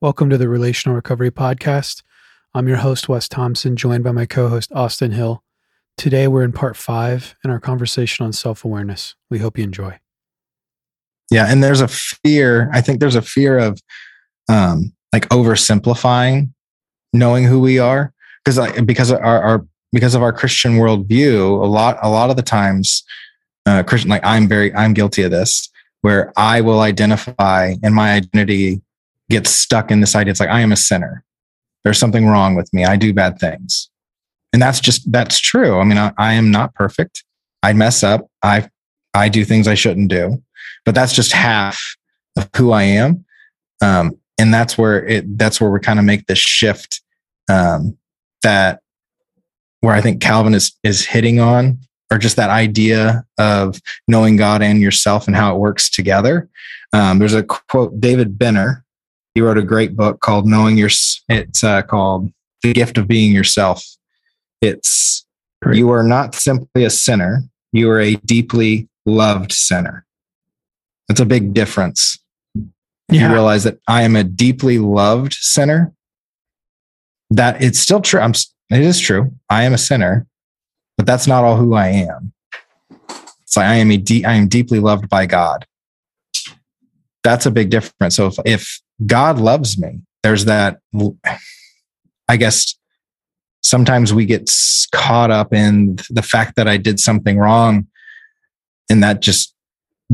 Welcome to the Relational Recovery Podcast. I'm your host, Wes Thompson, joined by my co host, Austin Hill. Today, we're in part five in our conversation on self awareness. We hope you enjoy. Yeah. And there's a fear, I think there's a fear of um, like oversimplifying knowing who we are because like, because of our, our because of our Christian worldview, a lot a lot of the times, uh, Christian like I'm very I'm guilty of this, where I will identify and my identity gets stuck in this idea. It's like I am a sinner. There's something wrong with me. I do bad things, and that's just that's true. I mean, I, I am not perfect. I mess up. I I do things I shouldn't do, but that's just half of who I am. Um, and that's where it that's where we kind of make this shift um, that where I think Calvin is is hitting on, or just that idea of knowing God and yourself and how it works together. Um, there's a quote, David Benner. He wrote a great book called "Knowing Your." It's uh, called "The Gift of Being Yourself." It's great. you are not simply a sinner; you are a deeply loved sinner. That's a big difference. Yeah. You realize that I am a deeply loved sinner. That it's still true. I'm it is true. I am a sinner, but that's not all who I am. It's like I am a de- I am deeply loved by God. That's a big difference. So if, if God loves me, there's that. I guess sometimes we get caught up in the fact that I did something wrong, and that just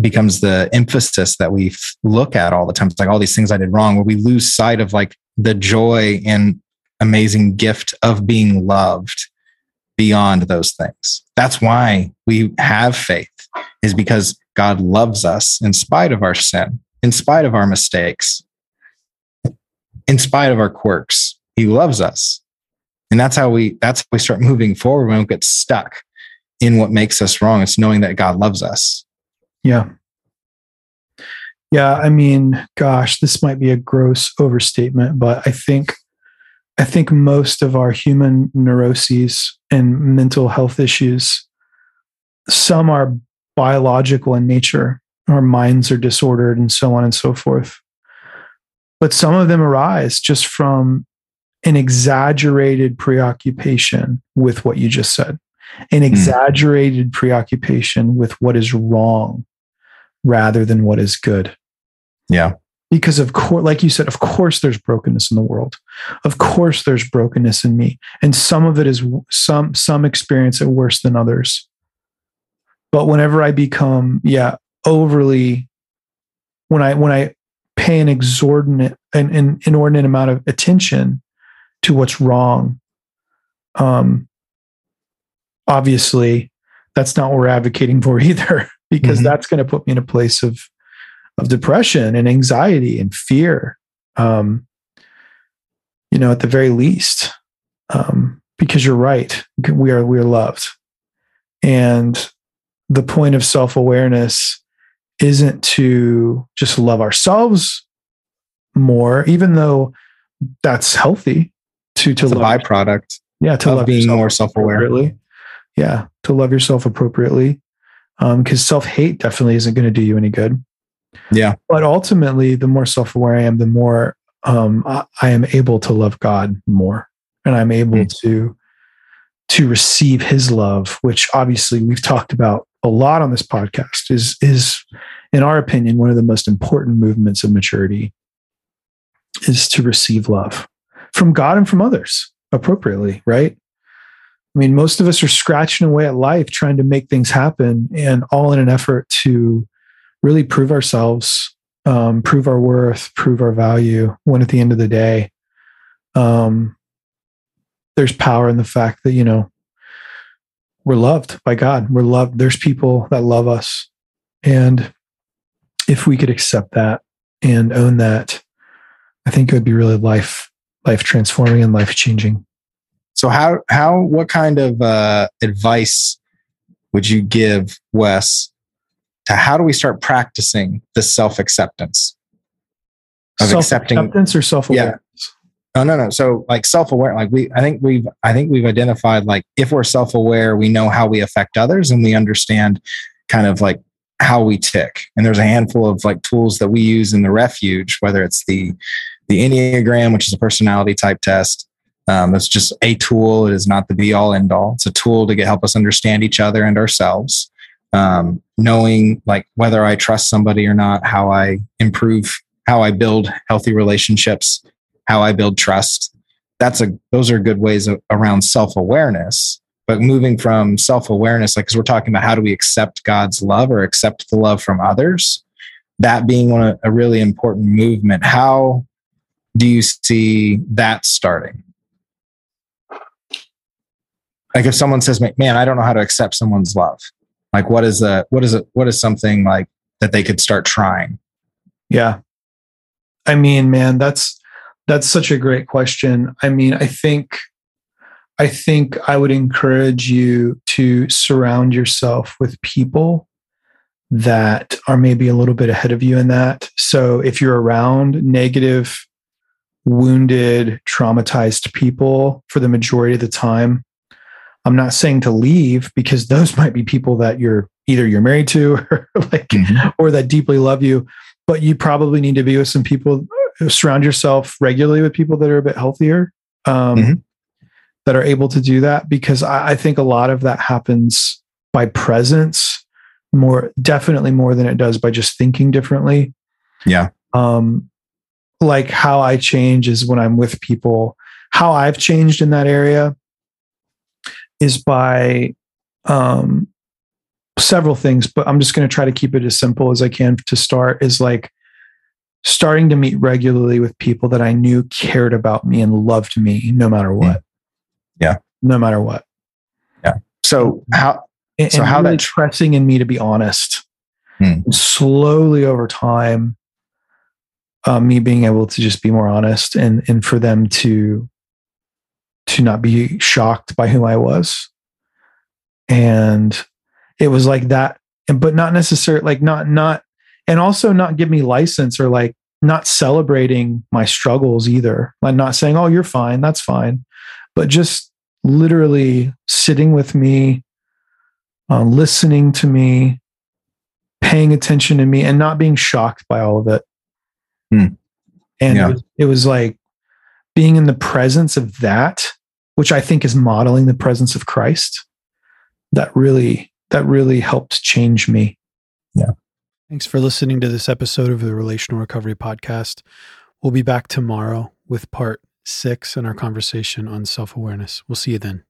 becomes the emphasis that we look at all the time. It's like all these things I did wrong, where we lose sight of like the joy and amazing gift of being loved beyond those things. That's why we have faith, is because God loves us in spite of our sin, in spite of our mistakes, in spite of our quirks. He loves us. And that's how we that's how we start moving forward. We don't get stuck in what makes us wrong. It's knowing that God loves us. Yeah. Yeah, I mean, gosh, this might be a gross overstatement, but I think I think most of our human neuroses and mental health issues, some are biological in nature, our minds are disordered and so on and so forth. But some of them arise just from an exaggerated preoccupation with what you just said, an hmm. exaggerated mm. preoccupation with what is wrong rather than what is good. Yeah because of course like you said of course there's brokenness in the world of course there's brokenness in me and some of it is some some experience it worse than others but whenever i become yeah overly when i when i pay an exorbitant an, an inordinate amount of attention to what's wrong um obviously that's not what we're advocating for either because mm-hmm. that's going to put me in a place of of depression and anxiety and fear. Um, you know, at the very least, um, because you're right, we are we are loved, and the point of self awareness isn't to just love ourselves more, even though that's healthy. To to it's love, a byproduct, yeah, to love being more self aware. Yeah, to love yourself appropriately, because um, self hate definitely isn't going to do you any good. Yeah. But ultimately, the more self aware I am, the more um, I, I, am able to love God more, and I'm able mm. to to receive His love, which obviously we've talked about a lot on this podcast. Is is in our opinion one of the most important movements of maturity is to receive love from God and from others appropriately, right? I mean, most of us are scratching away at life trying to make things happen, and all in an effort to really prove ourselves, um, prove our worth, prove our value. When at the end of the day, um, there's power in the fact that, you know, we're loved by God. We're loved. There's people that love us. And if we could accept that and own that, I think it would be really life, life transforming and life changing. So how, how, what kind of uh, advice would you give Wes to how do we start practicing this self acceptance of accepting acceptance or self? Yeah. No, no, no. So like self aware, like we, I think we've, I think we've identified like if we're self aware, we know how we affect others and we understand kind of like how we tick. And there's a handful of like tools that we use in the refuge, whether it's the the Enneagram, which is a personality type test. Um, it's just a tool. It is not the be all end all. It's a tool to get, help us understand each other and ourselves. Um, knowing like whether I trust somebody or not, how I improve, how I build healthy relationships, how I build trust. That's a those are good ways of, around self awareness. But moving from self awareness, like because we're talking about how do we accept God's love or accept the love from others, that being one a really important movement. How do you see that starting? Like if someone says, "Man, I don't know how to accept someone's love," like what is a what is it? What is something like that they could start trying? Yeah, I mean, man, that's that's such a great question. I mean, I think I think I would encourage you to surround yourself with people that are maybe a little bit ahead of you in that. So if you're around negative, wounded, traumatized people for the majority of the time, I'm not saying to leave because those might be people that you're either you're married to or like mm-hmm. or that deeply love you, but you probably need to be with some people surround yourself regularly with people that are a bit healthier. Um, mm-hmm. That are able to do that because I, I think a lot of that happens by presence more definitely more than it does by just thinking differently. Yeah. Um, like how I change is when I'm with people. How I've changed in that area is by um, several things, but I'm just going to try to keep it as simple as I can to start. Is like starting to meet regularly with people that I knew cared about me and loved me no matter what. Yeah. No matter what. Yeah. So how and, so how really that pressing in me to be honest. Hmm. Slowly over time, uh, me being able to just be more honest and and for them to to not be shocked by who I was. And it was like that, but not necessarily like not not and also not give me license or like not celebrating my struggles either. Like not saying, "Oh, you're fine, that's fine," but just literally sitting with me, uh, listening to me, paying attention to me, and not being shocked by all of it. Hmm. And yeah. it, was, it was like being in the presence of that, which I think is modeling the presence of Christ. That really, that really helped change me. Thanks for listening to this episode of the Relational Recovery Podcast. We'll be back tomorrow with part six in our conversation on self awareness. We'll see you then.